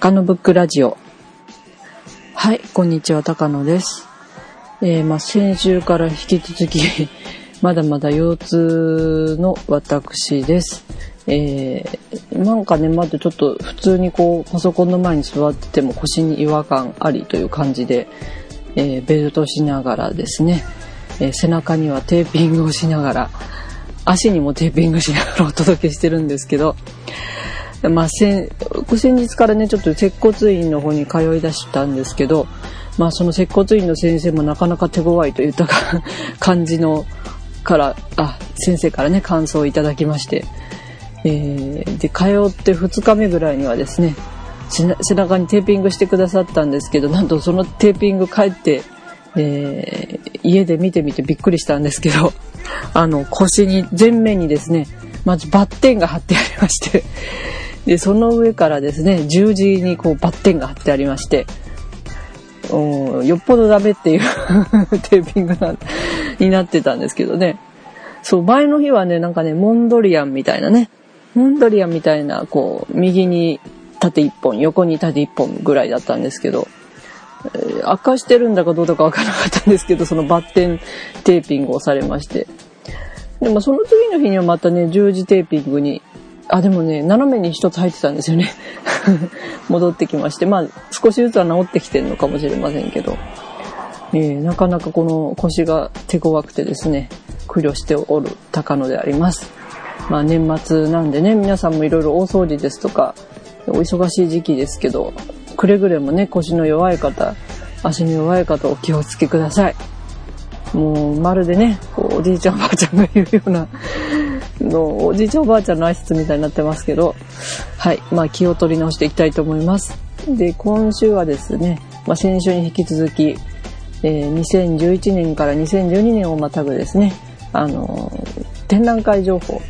高野ブックラジオ。はい、こんにちは、高野です。えー、まあ、先週から引き続き まだまだ腰痛の私です。えー、なんかね、まだちょっと普通にこう、パソコンの前に座ってても腰に違和感ありという感じで、えー、ベルトしながらですね、えー、背中にはテーピングをしながら、足にもテーピングしながらお届けしてるんですけど、まあ、先先日からねちょっと接骨院の方に通い出したんですけど、まあ、その接骨院の先生もなかなか手強いといった感じのからあ先生からね感想をいただきまして、えー、で通って2日目ぐらいにはですね背中にテーピングしてくださったんですけどなんとそのテーピング帰って、えー、家で見てみてびっくりしたんですけどあの腰に前面にですねまずバッテンが貼ってありましてで、その上からですね、十字にこうバッテンが貼ってありまして、よっぽどダメっていう テーピングなになってたんですけどね。そう、前の日はね、なんかね、モンドリアンみたいなね、モンドリアンみたいな、こう、右に縦一本、横に縦一本ぐらいだったんですけど、えー、悪化してるんだかどうだかわからなかったんですけど、そのバッテンテーピングをされまして。でもその次の日にはまたね、十字テーピングにあ、でもね、斜めに一つ入ってたんですよね。戻ってきまして。まあ、少しずつは治ってきてるのかもしれませんけど。えー、なかなかこの腰が手強くてですね、苦慮しておる高野であります。まあ年末なんでね、皆さんもいろいろ大掃除ですとか、お忙しい時期ですけど、くれぐれもね、腰の弱い方、足の弱い方お気をつけください。もうまるでね、おじいちゃんおばあちゃんが言うようなのおじいちゃんおばあちゃんの挨拶みたいになってますけど、はい、まあ気を取り直していきたいと思います。で、今週はですね、まあ、先週に引き続き、えー、2011年から2012年をまたぐですね、あの、展覧会情報、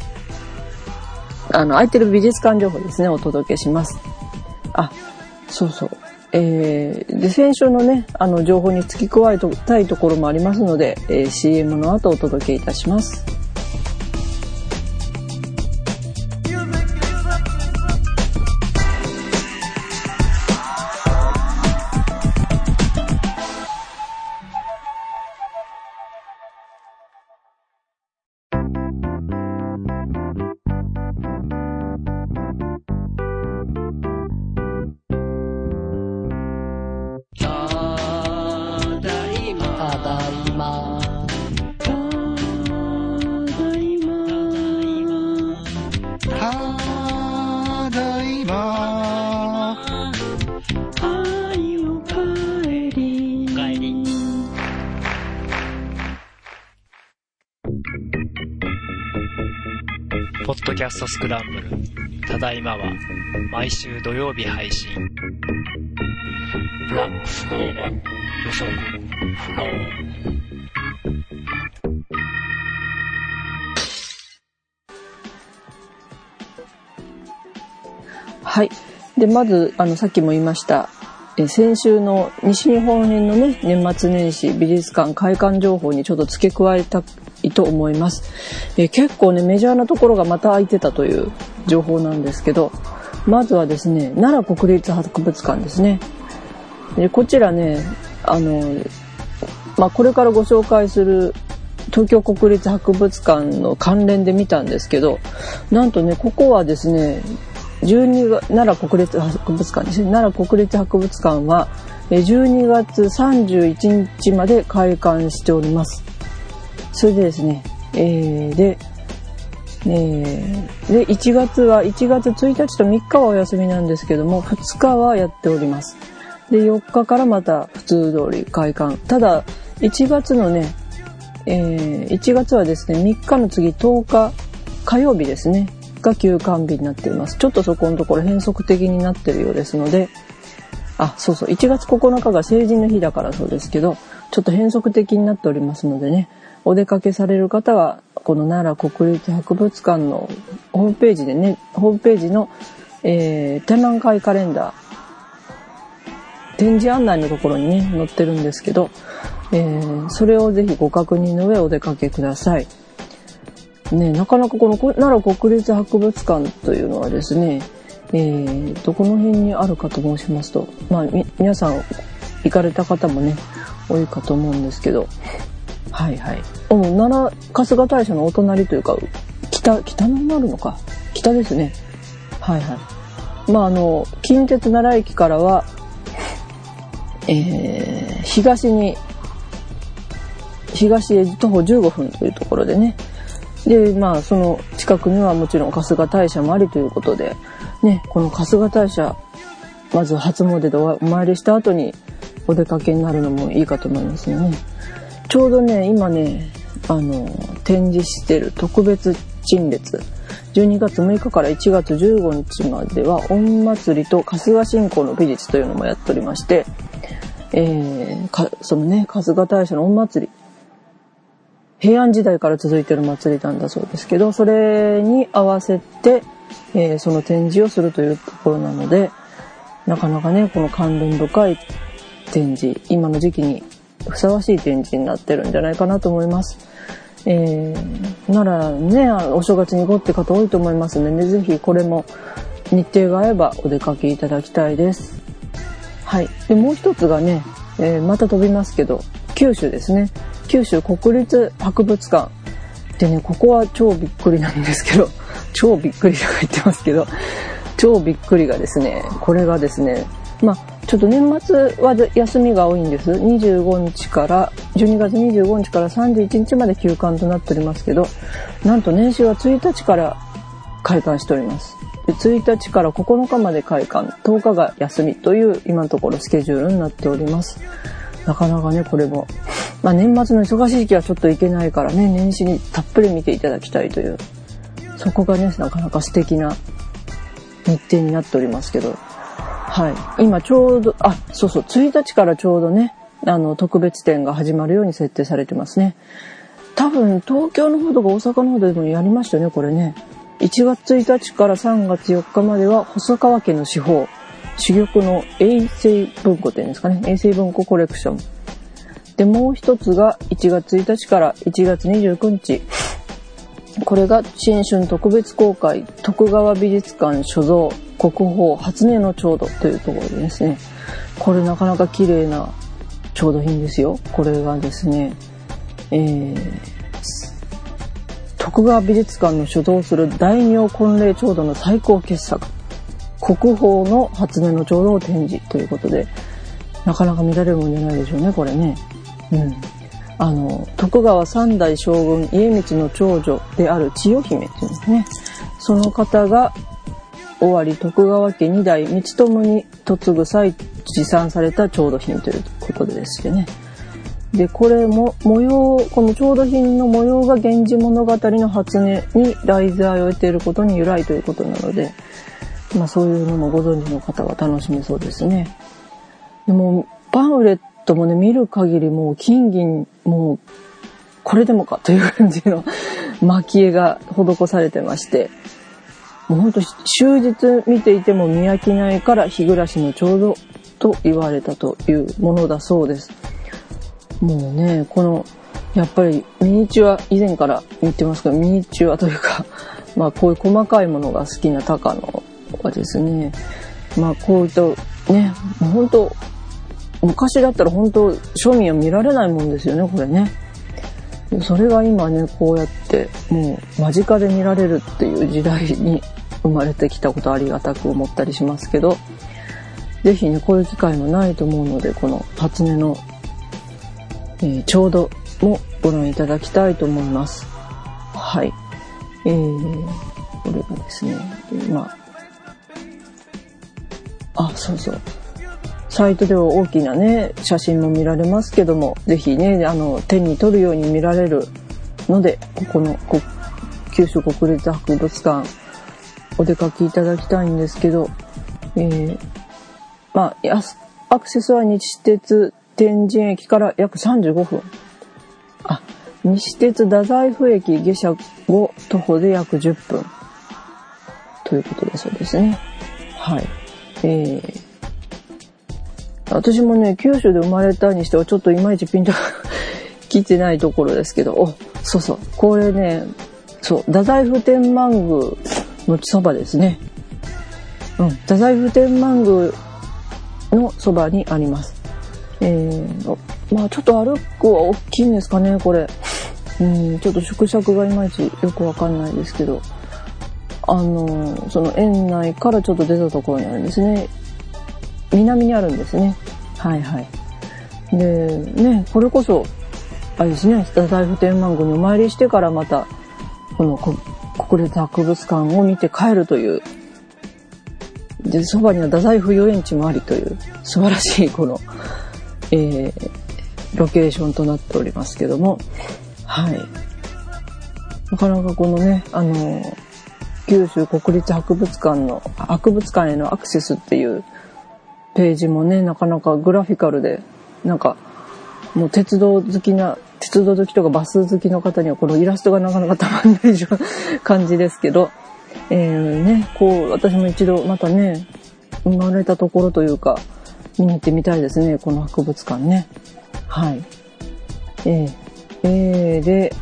あの、空いてる美術館情報ですね、お届けします。あ、そうそう。えー、で、先週のね、あの、情報に付き加えたいところもありますので、えー、CM の後お届けいたします。ストスクランブル。ただいまは、毎週土曜日配信。ブラックスノーマン、予測、不能。はい。で、まず、あの、さっきも言いました、え先週の西日本編のね、年末年始美術館開館情報にちょっと付け加えたと思います。え結構ね、メジャーなところがまた空いてたという情報なんですけど、まずはですね、奈良国立博物館ですね。でこちらね、あの、まあ、これからご紹介する東京国立博物館の関連で見たんですけど、なんとね、ここはですね、12月、奈良国立博物館ですね。奈良国立博物館は、12月31日まで開館しております。それでですね、えー、で、えー、で、1月は、1月1日と3日はお休みなんですけども、2日はやっております。で、4日からまた普通通り開館。ただ、1月のね、えー、1月はですね、3日の次10日火曜日ですね、が休館日になっています。ちょっとそこのところ変則的になってるようですので、あ、そうそう、1月9日が成人の日だからそうですけど、ちょっと変則的になっておりますのでね、お出かけされる方は、この奈良国立博物館のホームページでね、ホームページの、えー、展覧会カレンダー、展示案内のところにね、載ってるんですけど、えー、それをぜひご確認の上お出かけください。ね、なかなかこの奈良国立博物館というのはですね、えー、どこの辺にあるかと申しますと、まあ、皆さん行かれた方もね、多いかと思うんですけど、はいはい。うん、奈良、春日大社のお隣というか、北、北になるのか。北ですね。はいはい。まああの、近鉄奈良駅からは、えー、東に、東へ徒歩15分というところでね。で、まあその近くにはもちろん春日大社もありということで、ね、この春日大社、まず初詣でお参りした後にお出かけになるのもいいかと思いますよね。ちょうどね、今ね、あの、展示してる特別陳列。12月6日から1月15日までは、御祭りと春日信仰の美術というのもやっておりまして、えー、そのね、春日大社の御祭り。平安時代から続いてる祭りなんだそうですけど、それに合わせて、えー、その展示をするというところなので、なかなかね、この関連深い展示、今の時期にふさわしい展示になってるんじゃないかなと思います。えー、ならね、お正月に行こうって方多いと思いますので、ね、ぜひこれも日程が合えばお出かけいただきたいです。はい。で、もう一つがね、えー、また飛びますけど、九州ですね。九州国立博物館。でね、ここは超びっくりなんですけど、超びっくりとか言ってますけど、超びっくりがですね、これがですね、まあ、ちょっと年末は休みが多いんです。25日から、12月25日から31日まで休館となっておりますけど、なんと年始は1日から開館しております。で1日から9日まで開館、10日が休みという今のところスケジュールになっております。なかなかね、これも。まあ年末の忙しい時期はちょっといけないからね、年始にたっぷり見ていただきたいという、そこがね、なかなか素敵な日程になっておりますけど、はい。今ちょうど、あ、そうそう、1日からちょうどね、あの、特別展が始まるように設定されてますね。多分、東京の方とか大阪の方でもやりましたね、これね。1月1日から3月4日までは、細川家の司法、珠玉の衛星文庫っていうんですかね、衛星文庫コレクション。で、もう一つが1月1日から1月29日。これが新春特別公開、徳川美術館所蔵国宝初音の調度というところでですね、これなかなか綺麗な調度品ですよ。これがですね、えー、徳川美術館の主導する大名婚礼調度の最高傑作、国宝の初音の調度を展示ということで、なかなか見られるもんじゃないでしょうね、これね。うん。あの、徳川三代将軍家光の長女である千代姫っていうんですね。その方が尾張徳川家二代道友に嫁ぐ際持参された調度品ということでですね。で、これも模様、この調度品の模様が源氏物語の初音に題材を得ていることに由来ということなので、まあそういうのもご存知の方は楽しめそうですね。でも、パンフレットもね、見る限りもう金銀、もう、これでもかという感じの蒔絵が施されてまして、もうほんと終日見ていても見飽きないから日暮らしのちょうどと言われたというものだそうです。もうね、この、やっぱりミニチュア、以前から言ってますけど、ミニチュアというか、まあこういう細かいものが好きな高野はですね、まあこういったね、もう本当昔だったら本当庶民は見られないもんですよね、これね。それが今ね、こうやってもう間近で見られるっていう時代に生まれてきたことありがたく思ったりしますけど、ぜひね、こういう機会もないと思うので、この初音の、えー、ちょうどもご覧いただきたいと思います。はい。えー、これがですね、まあ、そうそう。サイトでは大きなね、写真も見られますけども、ぜひね、あの、手に取るように見られるので、ここのこ九州国立博物館、お出かけいただきたいんですけど、えー、まあ、アクセスは西鉄天神駅から約35分。あ、西鉄太宰府駅下車後徒歩で約10分。ということでそうですね。はい。えー、私もね、九州で生まれたにしてはちょっといまいちピンと 来てないところですけど、お、そうそう、これね、そう、太宰府天満宮のそばですね。うん、太宰府天満宮のそばにあります。えー、まあちょっと歩くは大きいんですかね、これ。うん、ちょっと縮尺がいまいちよくわかんないですけど。あの、その園内からちょっと出たところにあるんですね。南にあるんですね。はいはい。で、ね、これこそ、あれですね、太宰府天満宮にお参りしてからまた、この国立博物館を見て帰るというで、そばには太宰府遊園地もありという素晴らしいこの、えー、ロケーションとなっておりますけども、はい。なかなかこのね、あの、九州国立博物館の、博物館へのアクセスっていうページもね、なかなかグラフィカルで、なんか、もう鉄道好きな、鉄道好きとかバス好きの方にはこのイラストがなかなかたまんない感じですけど、えー、ね、こう、私も一度またね、生まれたところというか、見に行ってみたいですね、この博物館ね。はい。えー、えー、で、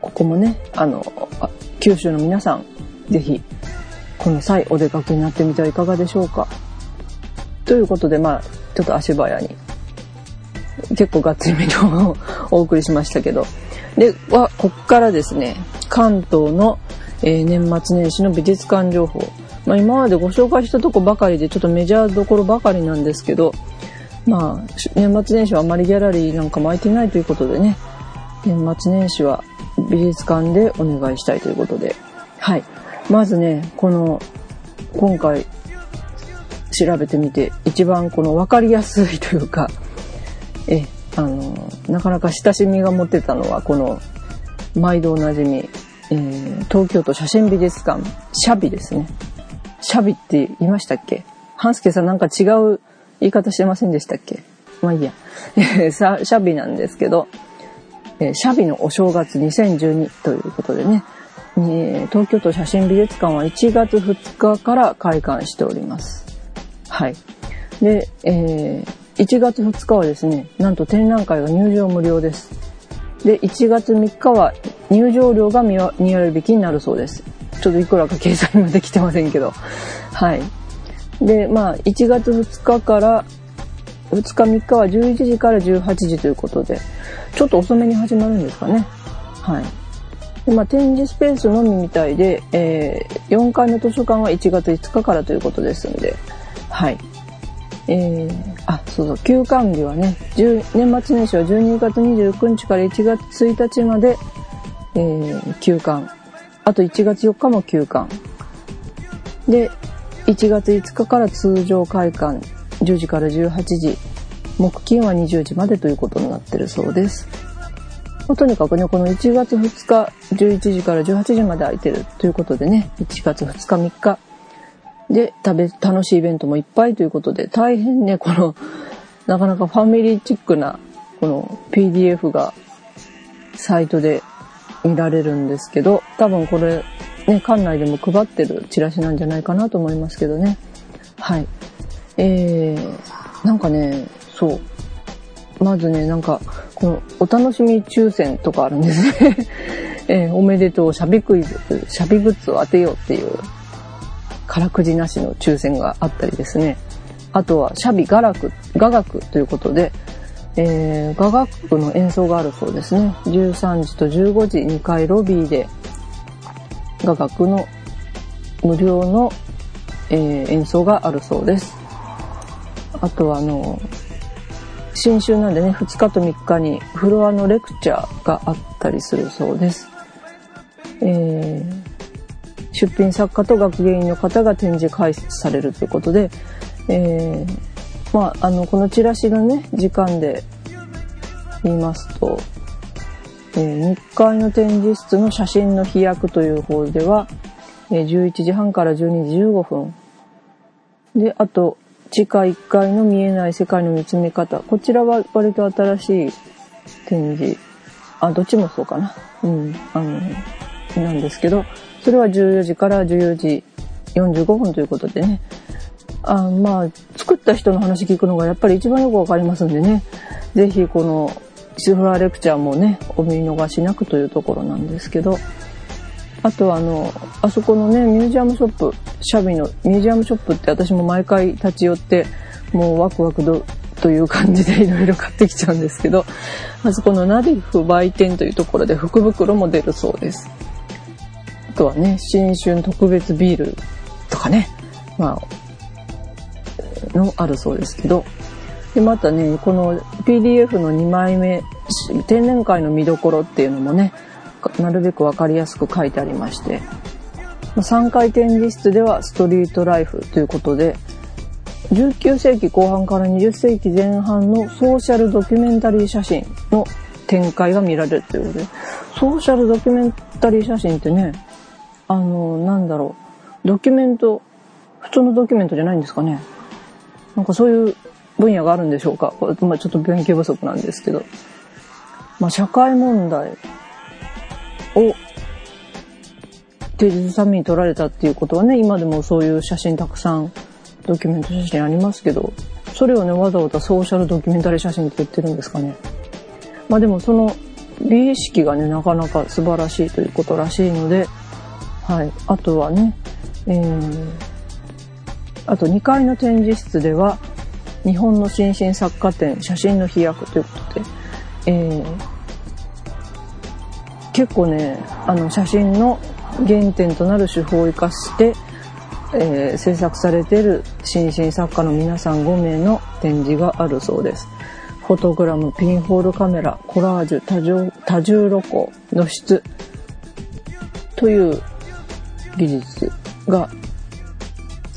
ここもね、あの、あ九州の皆さん、ぜひ、この際お出かけになってみてはいかがでしょうか。ということで、まあ、ちょっと足早に、結構がっつりめのお送りしましたけど。で、は、こっからですね、関東のえー、年末年始の美術館情報。まあ、今までご紹介したとこばかりでちょっとメジャーどころばかりなんですけど、まあ、年末年始はあまりギャラリーなんかも空いてないということでね、年末年始は美術館でお願いしたいということで。はい。まずね、この、今回調べてみて、一番この分かりやすいというか、え、あの、なかなか親しみが持てたのは、この、毎度おなじみ、えー、東京都写真美術館、シャビですね。シャビって言いましたっけ？半助さんなんか違う言い方してませんでしたっけ？まあいいや。シャビなんですけど、えー、シャビのお正月2012ということでね、東京都写真美術館は1月2日から開館しております。はい。で、えー、1月2日はですね、なんと展覧会が入場無料です。で、1月3日は入場料が2割引きになるそうです。ちょっといくらか計算今できてませんけど。はい。で、まあ、1月2日から、2日3日は11時から18時ということで、ちょっと遅めに始まるんですかね。はい。でまあ、展示スペースのみみたいで、えー、4階の図書館は1月5日からということですんで、はい。えー、あ、そうそう、休館日はね、年末年始は12月29日から1月1日まで、えー、休館。あと1月4日も休館。で、1月5日から通常開館、10時から18時、木金は20時までということになってるそうです。とにかくね、この1月2日、11時から18時まで空いてるということでね、1月2日3日、で、食べ、楽しいイベントもいっぱいということで、大変ね、この、なかなかファミリーチックな、この PDF がサイトで見られるんですけど、多分これ、ね、館内でも配ってるチラシなんじゃないかなと思いますけどね。はい。えー、なんかね、そう。まずね、なんか、この、お楽しみ抽選とかあるんですね。えー、おめでとう、シャビクイズ、シャビグッズを当てようっていう、からくじなしの抽選があったりですね。あとは、シャビ雅楽、雅楽ということで、えー、雅楽の演奏があるそうですね。13時と15時2階ロビーで雅楽の無料の、えー、演奏があるそうです。あとはあの、新春なんでね、2日と3日にフロアのレクチャーがあったりするそうです。えー、出品作家と学芸員の方が展示開設されるということで、えー、まあ、あの、このチラシのね、時間で言いますと、えー、2階の展示室の写真の飛躍という方では、えー、11時半から12時15分。で、あと、地下1階の見えない世界の見つめ方。こちらは割と新しい展示。あ、どっちもそうかな。うん、あの、なんですけど、それは14時から14時45分ということでね、あまあ、作った人の話聞くのがやっぱり一番よくわかりますんでね、ぜひこのシフラーレクチャーもね、お見逃しなくというところなんですけど、あとあの、あそこのね、ミュージアムショップ、シャビのミュージアムショップって私も毎回立ち寄って、もうワクワクどという感じで いろいろ買ってきちゃうんですけど、あそこのナディフ売店というところで福袋も出るそうです。あとはね、新春特別ビールとかね、まあ、のあるそうですけど、で、またね、この PDF の2枚目、天然界の見どころっていうのもね、なるべくわかりやすく書いてありまして、3回展示室ではストリートライフということで、19世紀後半から20世紀前半のソーシャルドキュメンタリー写真の展開が見られるということで、ソーシャルドキュメンタリー写真ってね、あの、なんだろう、ドキュメント、普通のドキュメントじゃないんですかね。なんかそういう分野があるんでしょうか。まあ、ちょっと勉強不足なんですけど。まあ、社会問題を提示するために撮られたっていうことはね、今でもそういう写真たくさん、ドキュメント写真ありますけど、それをね、わざわざソーシャルドキュメンタリー写真って言ってるんですかね。まあでもその美意識がね、なかなか素晴らしいということらしいので、はい。あとはね、えー、あと2階の展示室では、日本の新進作家展写真の飛躍ということで、えー、結構ねあの写真の原点となる手法を生かして、えー、制作されている新進作家の皆さん5名の展示があるそうです。フォトグラム、ピンホールカメラ、コラージュ、多重多重露光、露出という技術が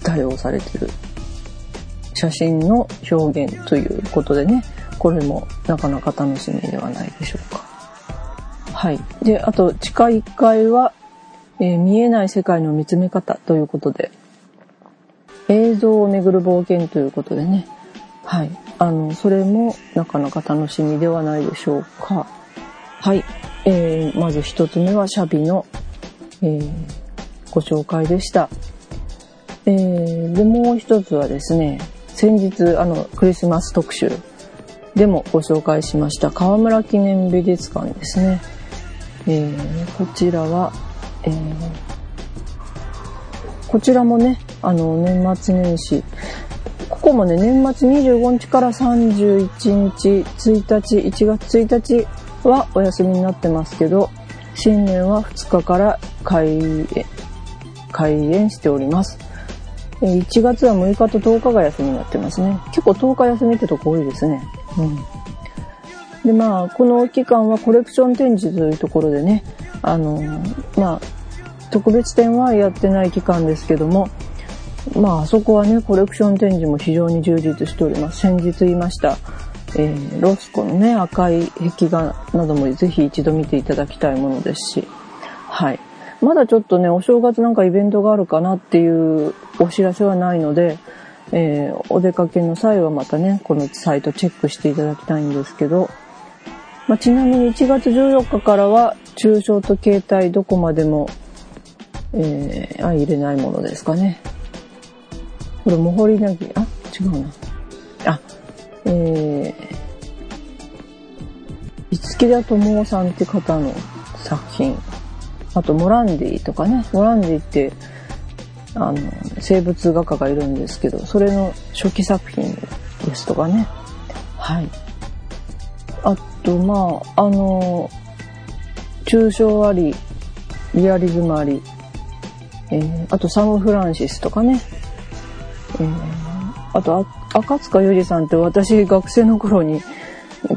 多用されてる写真の表現ということでね、これもなかなか楽しみではないでしょうか。はい。で、あと、地下1階は、えー、見えない世界の見つめ方ということで、映像をめぐる冒険ということでね、はい。あの、それもなかなか楽しみではないでしょうか。はい。えー、まず一つ目はシャビの、えー、ご紹介でした。えー、で、もう一つはですね、先日あのクリスマス特集でもご紹介しました河村記念美術館ですね、えー、こちらは、えー、こちらもねあの年末年始ここもね年末25日から31日1日1月1日はお休みになってますけど新年は2日から開開園しております1月は6日と10日が休みになってますね。結構10日休みってとこ多いですね。うん。で、まあ、この期間はコレクション展示というところでね、あの、まあ、特別展はやってない期間ですけども、まあ、あそこはね、コレクション展示も非常に充実しております。先日言いました、えー、ロスコのね、赤い壁画などもぜひ一度見ていただきたいものですし、はい。まだちょっとね、お正月なんかイベントがあるかなっていうお知らせはないので、えー、お出かけの際はまたね、このサイトチェックしていただきたいんですけど、まあ、ちなみに1月14日からは、中小と携帯どこまでも、えー、相入れないものですかね。これ、もほりなぎ、あ、違うな。あ、えー、五木田智夫さんって方の作品。あとモランディとかね、モランディって、あの、生物画家がいるんですけど、それの初期作品ですとかね。はい。あと、まあ、あの、抽象あり、リアリズムあり、えー、あとサム・フランシスとかね。えー、あと、赤塚裕二さんって私学生の頃に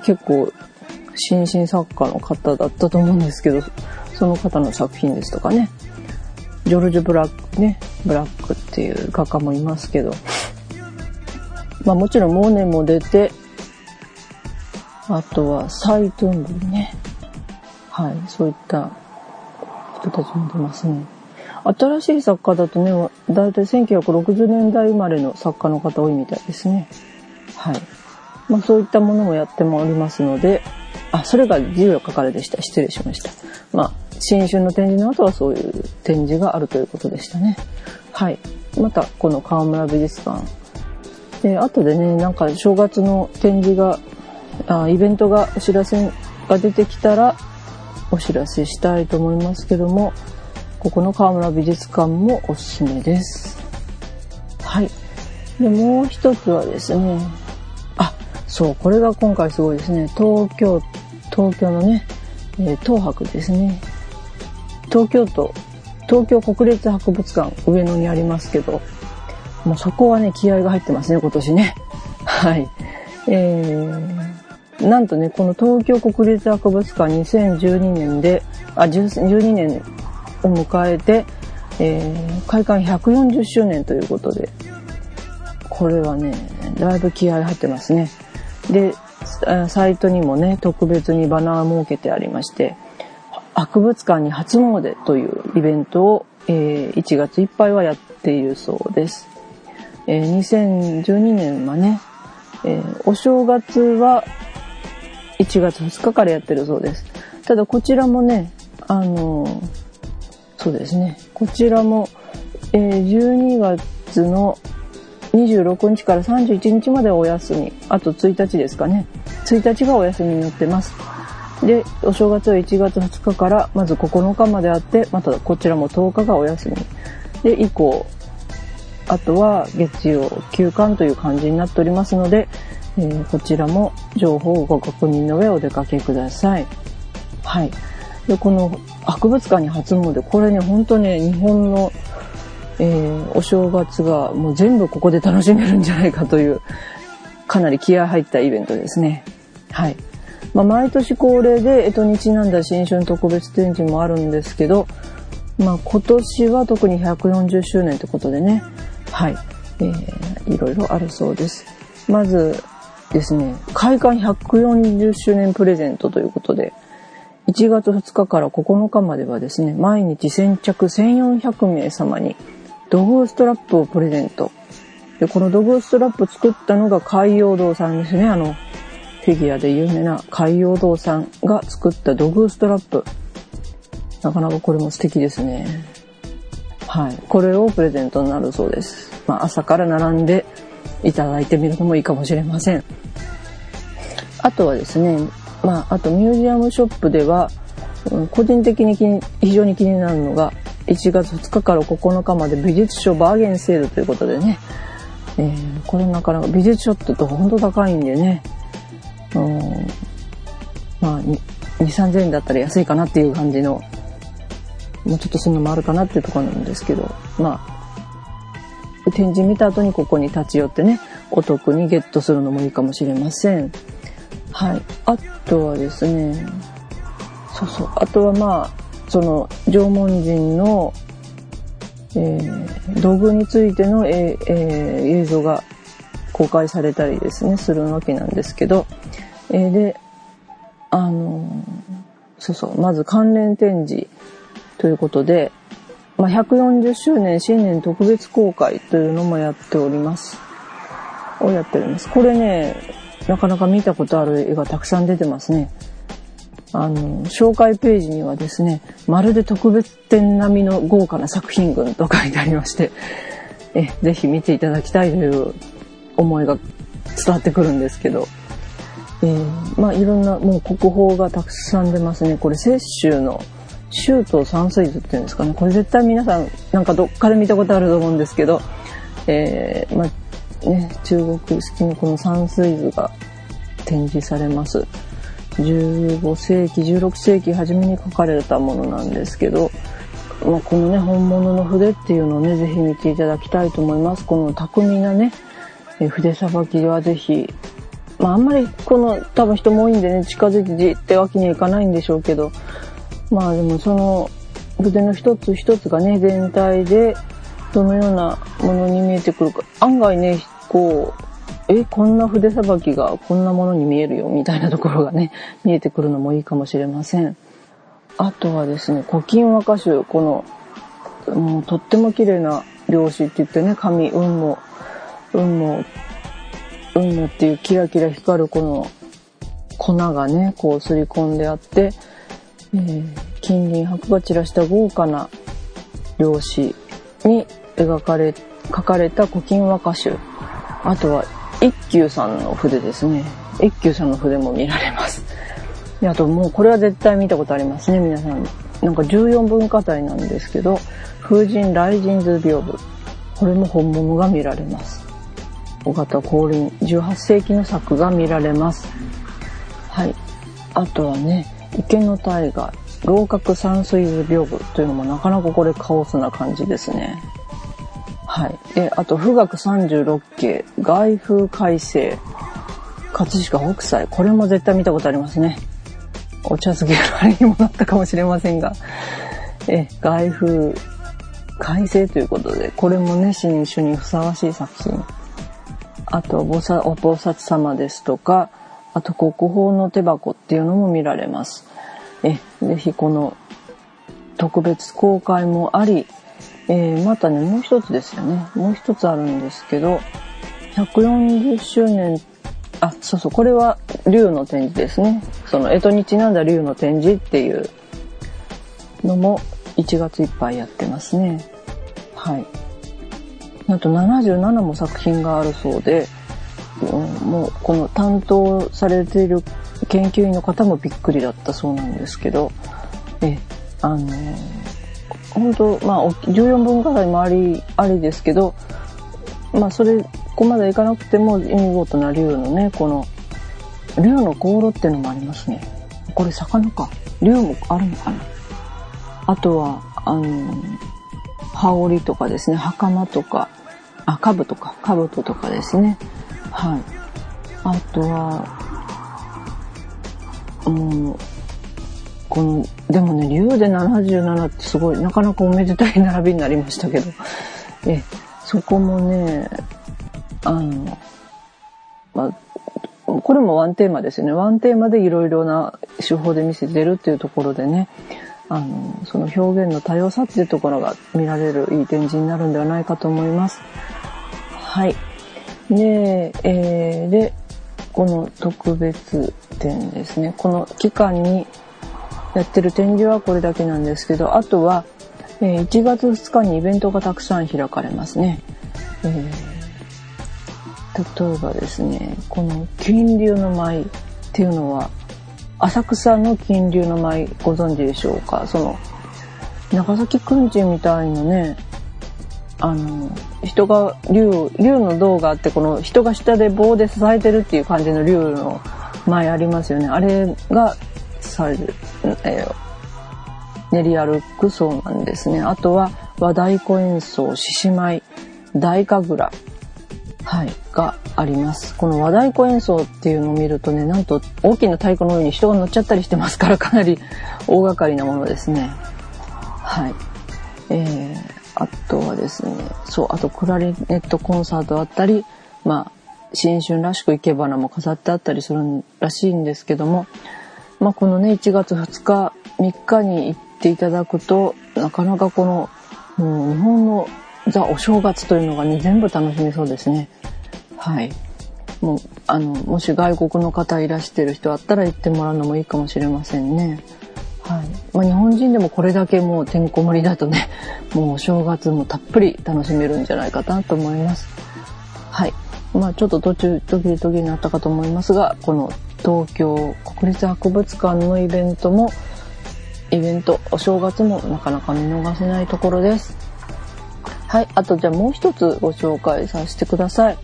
結構新進作家の方だったと思うんですけど、その方の作品ですとかね。ジョルジュ・ブラックね、ブラックっていう画家もいますけど。まあもちろんモーネも出て、あとはサイ・トゥンブルね。はい、そういった人たちも出ますね。新しい作家だとね、だいたい1960年代生まれの作家の方多いみたいですね。はい。まあそういったものもやってもおりますので、あ、それが14日からでした。失礼しました。まあ、新春の展示の後はそういう展示があるということでしたね。はい。また、この河村美術館。で、後でね、なんか正月の展示が、あイベントが、お知らせが出てきたら、お知らせしたいと思いますけども、ここの河村美術館もおすすめです。はい。で、もう一つはですね、あ、そう、これが今回すごいですね。東京、東京のね、えー東博ですね。東京都、東京国立博物館上野にありますけど、もうそこはね、気合が入ってますね、今年ね。はい。えー、なんとね、この東京国立博物館2012年で、あ、10 12年を迎えて、えー開館140周年ということで、これはね、だいぶ気合入ってますね。で、サイトにもね、特別にバナー設けてありまして、博物館に初詣というイベントを、えー1月いっぱいはやっているそうです。えー2012年はね、えーお正月は1月2日からやってるそうです。ただこちらもね、あのそうですね、こちらも、え12月の26日から31日までお休み。あと1日ですかね。1日がお休みになってます。で、お正月は1月2日からまず9日まであって、またこちらも10日がお休み。で、以降、あとは月曜休館という感じになっておりますので、えーこちらも情報をご確認の上お出かけください。はい。で、この博物館に初詣、これね、本当ね、日本の、えーお正月がもう全部ここで楽しめるんじゃないかという、かなり気合入ったイベントですね。はい。まあ、毎年恒例で、干支にちなんだ新春特別展示もあるんですけど、まあ、今年は特に140周年ということでね、はい、えーいろいろあるそうです。まずですね、開館140周年プレゼントということで、1月2日から9日まではですね、毎日先着1400名様にドグーストラップをプレゼント。で、このドグーストラップ作ったのが海洋堂さんですね。あの、フィギュアで有名な海洋堂さんが作ったドグーストラップ。なかなかこれも素敵ですね。はい。これをプレゼントになるそうです。まあ、朝から並んでいただいてみるのもいいかもしれません。あとはですね、まあ、あとミュージアムショップでは、うん個人的に気に非常に気になるのが、1月2日から9日まで美術書バーゲンセールということでね、えーこれなかなか美術書って言うと本当高いんでね、うん、まあ、2、3000円だったら安いかなっていう感じの、もうちょっとするのもあるかなっていうところなんですけど、まあ、展示見た後にここに立ち寄ってね、お得にゲットするのもいいかもしれません。はい。あとはですね、そうそう。あとはまあ、その、縄文人の、えー道具についての、えーえー映像が公開されたりですね、するわけなんですけど、えーで、あのーそうそう、まず関連展示ということで、まあ、140周年新年特別公開というのもやっております。をやっております。これね、なかなか見たことある絵がたくさん出てますね。あの、紹介ページにはですね、まるで特別展並みの豪華な作品群と書いてありまして、え、ぜひ見ていただきたいという思いが伝わってくるんですけど、えーまあいろんなもう国宝がたくさん出ますね。これ雪舟の周東山水図っていうんですかね。これ絶対皆さんなんかどっかで見たことあると思うんですけど、えーまあね、中国式のこの山水図が展示されます。15世紀、16世紀初めに書かれたものなんですけど、まあ、このね、本物の筆っていうのをね、ぜひ見ていただきたいと思います。この巧みなね、筆さばきはぜひ、まあ、あんまりこの、多分人も多いんでね、近づいてじってわけにはいかないんでしょうけど、まあでもその筆の一つ一つがね、全体でどのようなものに見えてくるか、案外ね、こう、え、こんな筆さばきがこんなものに見えるよ、みたいなところがね、見えてくるのもいいかもしれません。あとはですね、古今和歌集、この、もうとっても綺麗な料紙って言ってね、紙、雲母、雲母、雲母っていうキラキラ光るこの粉がね、こうすり込ん。であって、えー金銀箔が散らした豪華な料紙に描かれ、書かれた古今和歌集。あとは一休さん。の筆ですね。一休さん。の筆も見られます。であともうこれは絶対見たことありますね、皆さん。なん。か14文化財なん。ですけど、風神雷神図屏風。これも本物が見られます。小型降臨、18世紀の作が見られます。はい。あとはね、池の大河、楼閣山水図屏風というのもなかなかこれカオスな感じですね。はい。で、あと、富岳36景、外風改正、葛飾北斎。これも絶対見たことありますね。お茶漬けのあれにもなったかもしれませんが。え、外風改正ということで、これもね、新種にふさわしい作品。あと、菩薩、お菩薩様ですとか、あと国宝の手箱っていうのも見られます。え、ぜひこの特別公開もあり、えー、またね、もう一つですよね。もう一つあるんですけど、140周年、あ、そうそう、これは竜の展示ですね。その、干支にちなんだ竜の展示っていうのも1月いっぱいやってますね。はい。なんと77も作品があるそうで、もうこの担当されている研究員の方もびっくりだったそうなんですけど、え、あのー、本当まあ、14分ぐらいもあり、ありですけど、まあ、それ、ここまでいかなくても見事な竜のね、この、竜の香炉っていうのもありますね。これ魚か。竜もあるのかな。あとは、あの、羽織とかですね、袴とか、あ、兜か、兜とかですね。はい。あとは、もう、この、でもね、竜で77ってすごい、なかなかおめでたい並びになりましたけど、え、そこもね、あの、まあ、これもワンテーマですよね。ワンテーマでいろいろな手法で見せてるっていうところでね、あの、その表現の多様さっていうところが見られるいい展示になるんではないかと思います。はい。で、えー、で、この特別展ですね。この期間にやってる展示はこれだけなんですけど、あとは、えー、1月2日にイベントがたくさん開かれますね。えー、例えばですね、この金龍の舞っていうのは、浅草の金龍の舞ご存知でしょうか？その、長崎くんちみたいなね、あの、人が、竜、竜の銅があって、この人が下で棒で支えてるっていう感じの竜の前ありますよね。あれが、される、えー、練り歩くそうなんですね。あとは、和太鼓演奏、獅子舞、大神楽、はい、があります。この和太鼓演奏っていうのを見るとね、なんと大きな太鼓の上に人が乗っちゃったりしてますから、かなり大掛かりなものですね。はい。えーあとはですね、そう、あとクラリネットコンサートあったり、まあ、新春らしく生け花も飾ってあったりするらしいんですけども、まあ、このね、1月2日、3日に行っていただくと、なかなかこの、もう日本のザ・お正月というのがね、全部楽しめそうですね。はい。もう、あの、もし外国の方いらしてる人あったら行ってもらうのもいいかもしれませんね。はいまあ、日本人でもこれだけもうてんこ盛りだとね もうお正月もたっぷり楽しめるんじゃないかなと思いますはいまあちょっと途中途切れ途切れになったかと思いますがこの東京国立博物館のイベントもイベントお正月もなかなか見逃せないところですはいあとじゃあもう一つご紹介させてください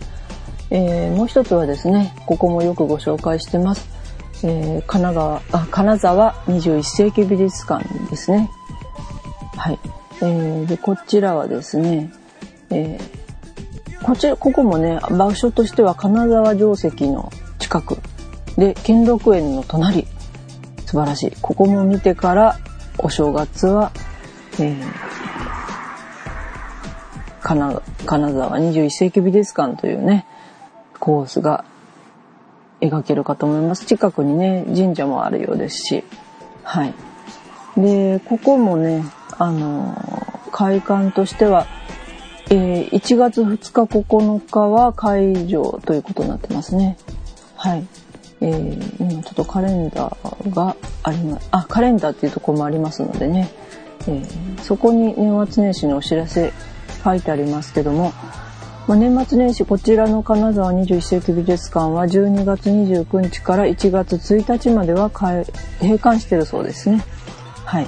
えー、もう一つはですねここもよくご紹介してますえー、金川あ金沢21世紀美術館ですね。はい。えー、でこちらはですね、えー、こちらここもね場所としては金沢城跡の近くで兼六園の隣素晴らしい。ここも見てからお正月は、えー、金沢21世紀美術館というねコースが描けるかと思います。近くにね、神社もあるようですし。はい。で、ここもね、あの、開館としては、えー、1月2日9日は会場ということになってますね。はい。えー、今ちょっとカレンダーがあります。あ、カレンダーっていうとこもありますのでね。えー、そこに年末年始のお知らせ書いてありますけども、まあ、年末年始こちらの金沢21世紀美術館は12月29日から1月1日までは閉館してるそうですね。はい。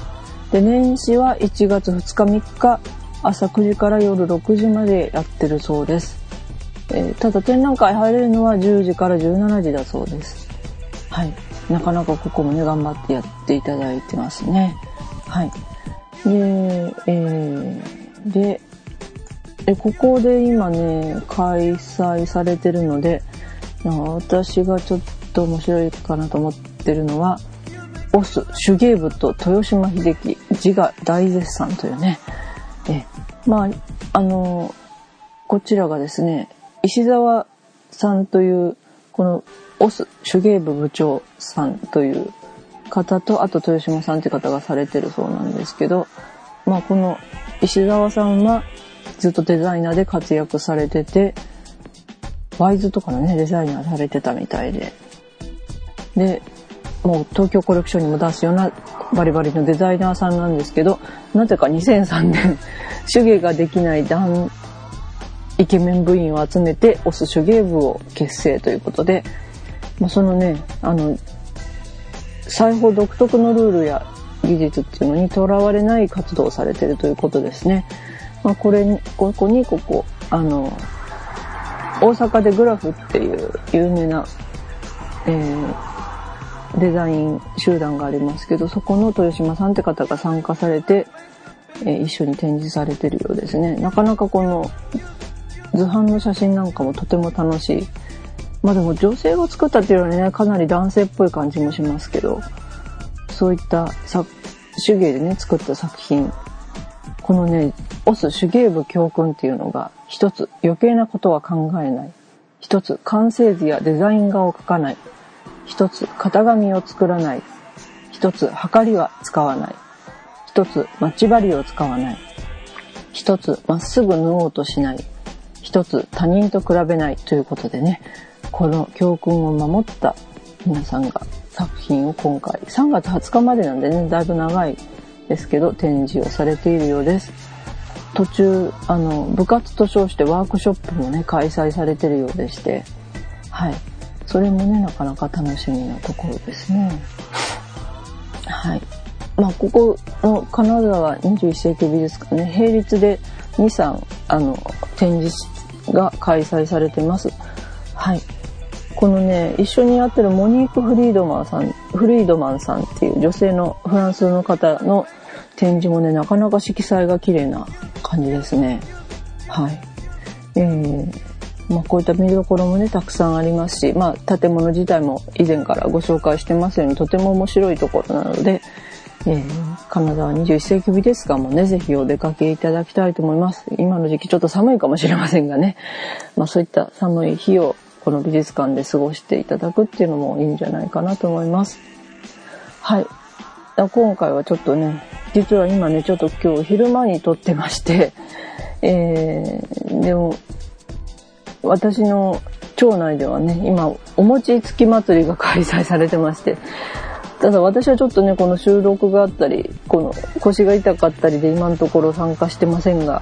で、年始は1月2日3日、朝9時から夜6時までやってるそうです。えー、ただ展覧会入れるのは10時から17時だそうです。はい。なかなかここもね、頑張ってやっていただいてますね。はい。で、えー、で、でここで今ね、開催されてるので、私がちょっと面白いかなと思ってるのは、オス手芸部と豊島秀樹自我大絶賛というね。え、まあ、あの、こちらがですね、石沢さんという、このオス手芸部部長さんという方と、あと豊島さんって方がされてるそうなんですけど、まあこの石沢さんはずっとデザイナーで活躍されてて、ワイズとかのね、デザイナーされてたみたいで。で、もう東京コレクションにも出すようなバリバリのデザイナーさんなんですけど、なぜか2003年、手芸ができない男イケメン部員を集めてオス手芸部を結成ということで、まあ、そのね、あの、裁縫独特のルールや技術っていうのにとらわれない活動をされてるということですね。まあ、これに、ここにここ、あの、大阪でグラフっていう有名な、えー、デザイン集団がありますけど、そこの豊島さんって方が参加されて、えー、一緒に展示されてるようですね。なかなかこの図版の写真なんかもとても楽しい。まあでも女性が作ったっていうよりね、かなり男性っぽい感じもしますけど、そういった手芸でね、作った作品。このね、オス手芸部教訓っていうのが、一つ余計なことは考えない。一つ完成図やデザイン画を描かない。一つ型紙を作らない。一つ測りは使わない。一つ待ち針を使わない。一つまっすぐ縫おうとしない。一つ他人と比べないということでね、この教訓を守った皆さんが作品を今回3月20日までなんでね、だいぶ長いですけど展示をされているようです。途中、あの、部活と称してワークショップもね、開催されてるようでして、はい。それもね、なかなか楽しみなところですね。はい。まあ、ここの金沢21世紀美術館ね、並立で2、3、あの、展示が開催されてます。はい。このね、一緒にやってるモニーク・フリードマンさん、フリードマンさんっていう女性のフランスの方の展示もね、なかなか色彩が綺麗な感じですね。はい。えー、まあこういった見どころもね、たくさんありますし、まあ建物自体も以前からご紹介してますようにとても面白いところなので、えー、金沢21世紀美術館もね、ぜひお出かけいただきたいと思います。今の時期ちょっと寒いかもしれませんがね、まあそういった寒い日をこの美術館で過ごしていただくっていうのもいいんじゃないかなと思います。はい。今回はちょっとね、実は今ね、ちょっと今日昼間に撮ってまして、えー、でも、私の町内ではね、今、お餅つき祭りが開催されてまして、ただ私はちょっとね、この収録があったり、この腰が痛かったりで今のところ参加してませんが、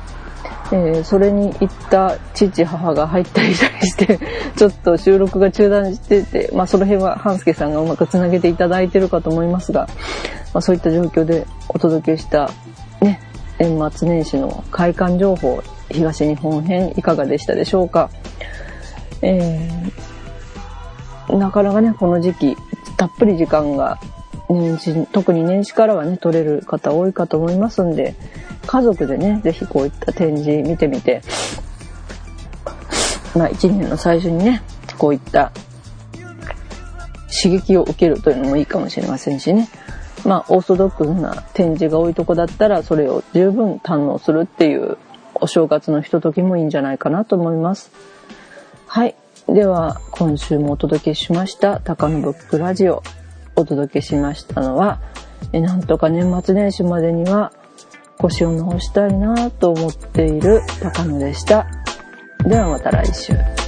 えー、それに行った父、母が入ったりしたりして、ちょっと収録が中断してて、まあその辺は半助さんがうまく繋げていただいてるかと思いますが、まあそういった状況でお届けしたね、年末年始の開館情報、東日本編いかがでしたでしょうか。えー、なかなかね、この時期、たっぷり時間が年始、特に年始からはね、取れる方多いかと思いますんで、家族でね、ぜひこういった展示見てみて、まあ一年の最初にね、こういった刺激を受けるというのもいいかもしれませんしね。まあオーソドックスな展示が多いとこだったらそれを十分堪能するっていうお正月のひとときもいいんじゃないかなと思います。はい。では今週もお届けしました高野ブックラジオ。お届けしましたのは、えなんとか年末年始までには腰を直したいなと思っている高野でした。ではまた来週。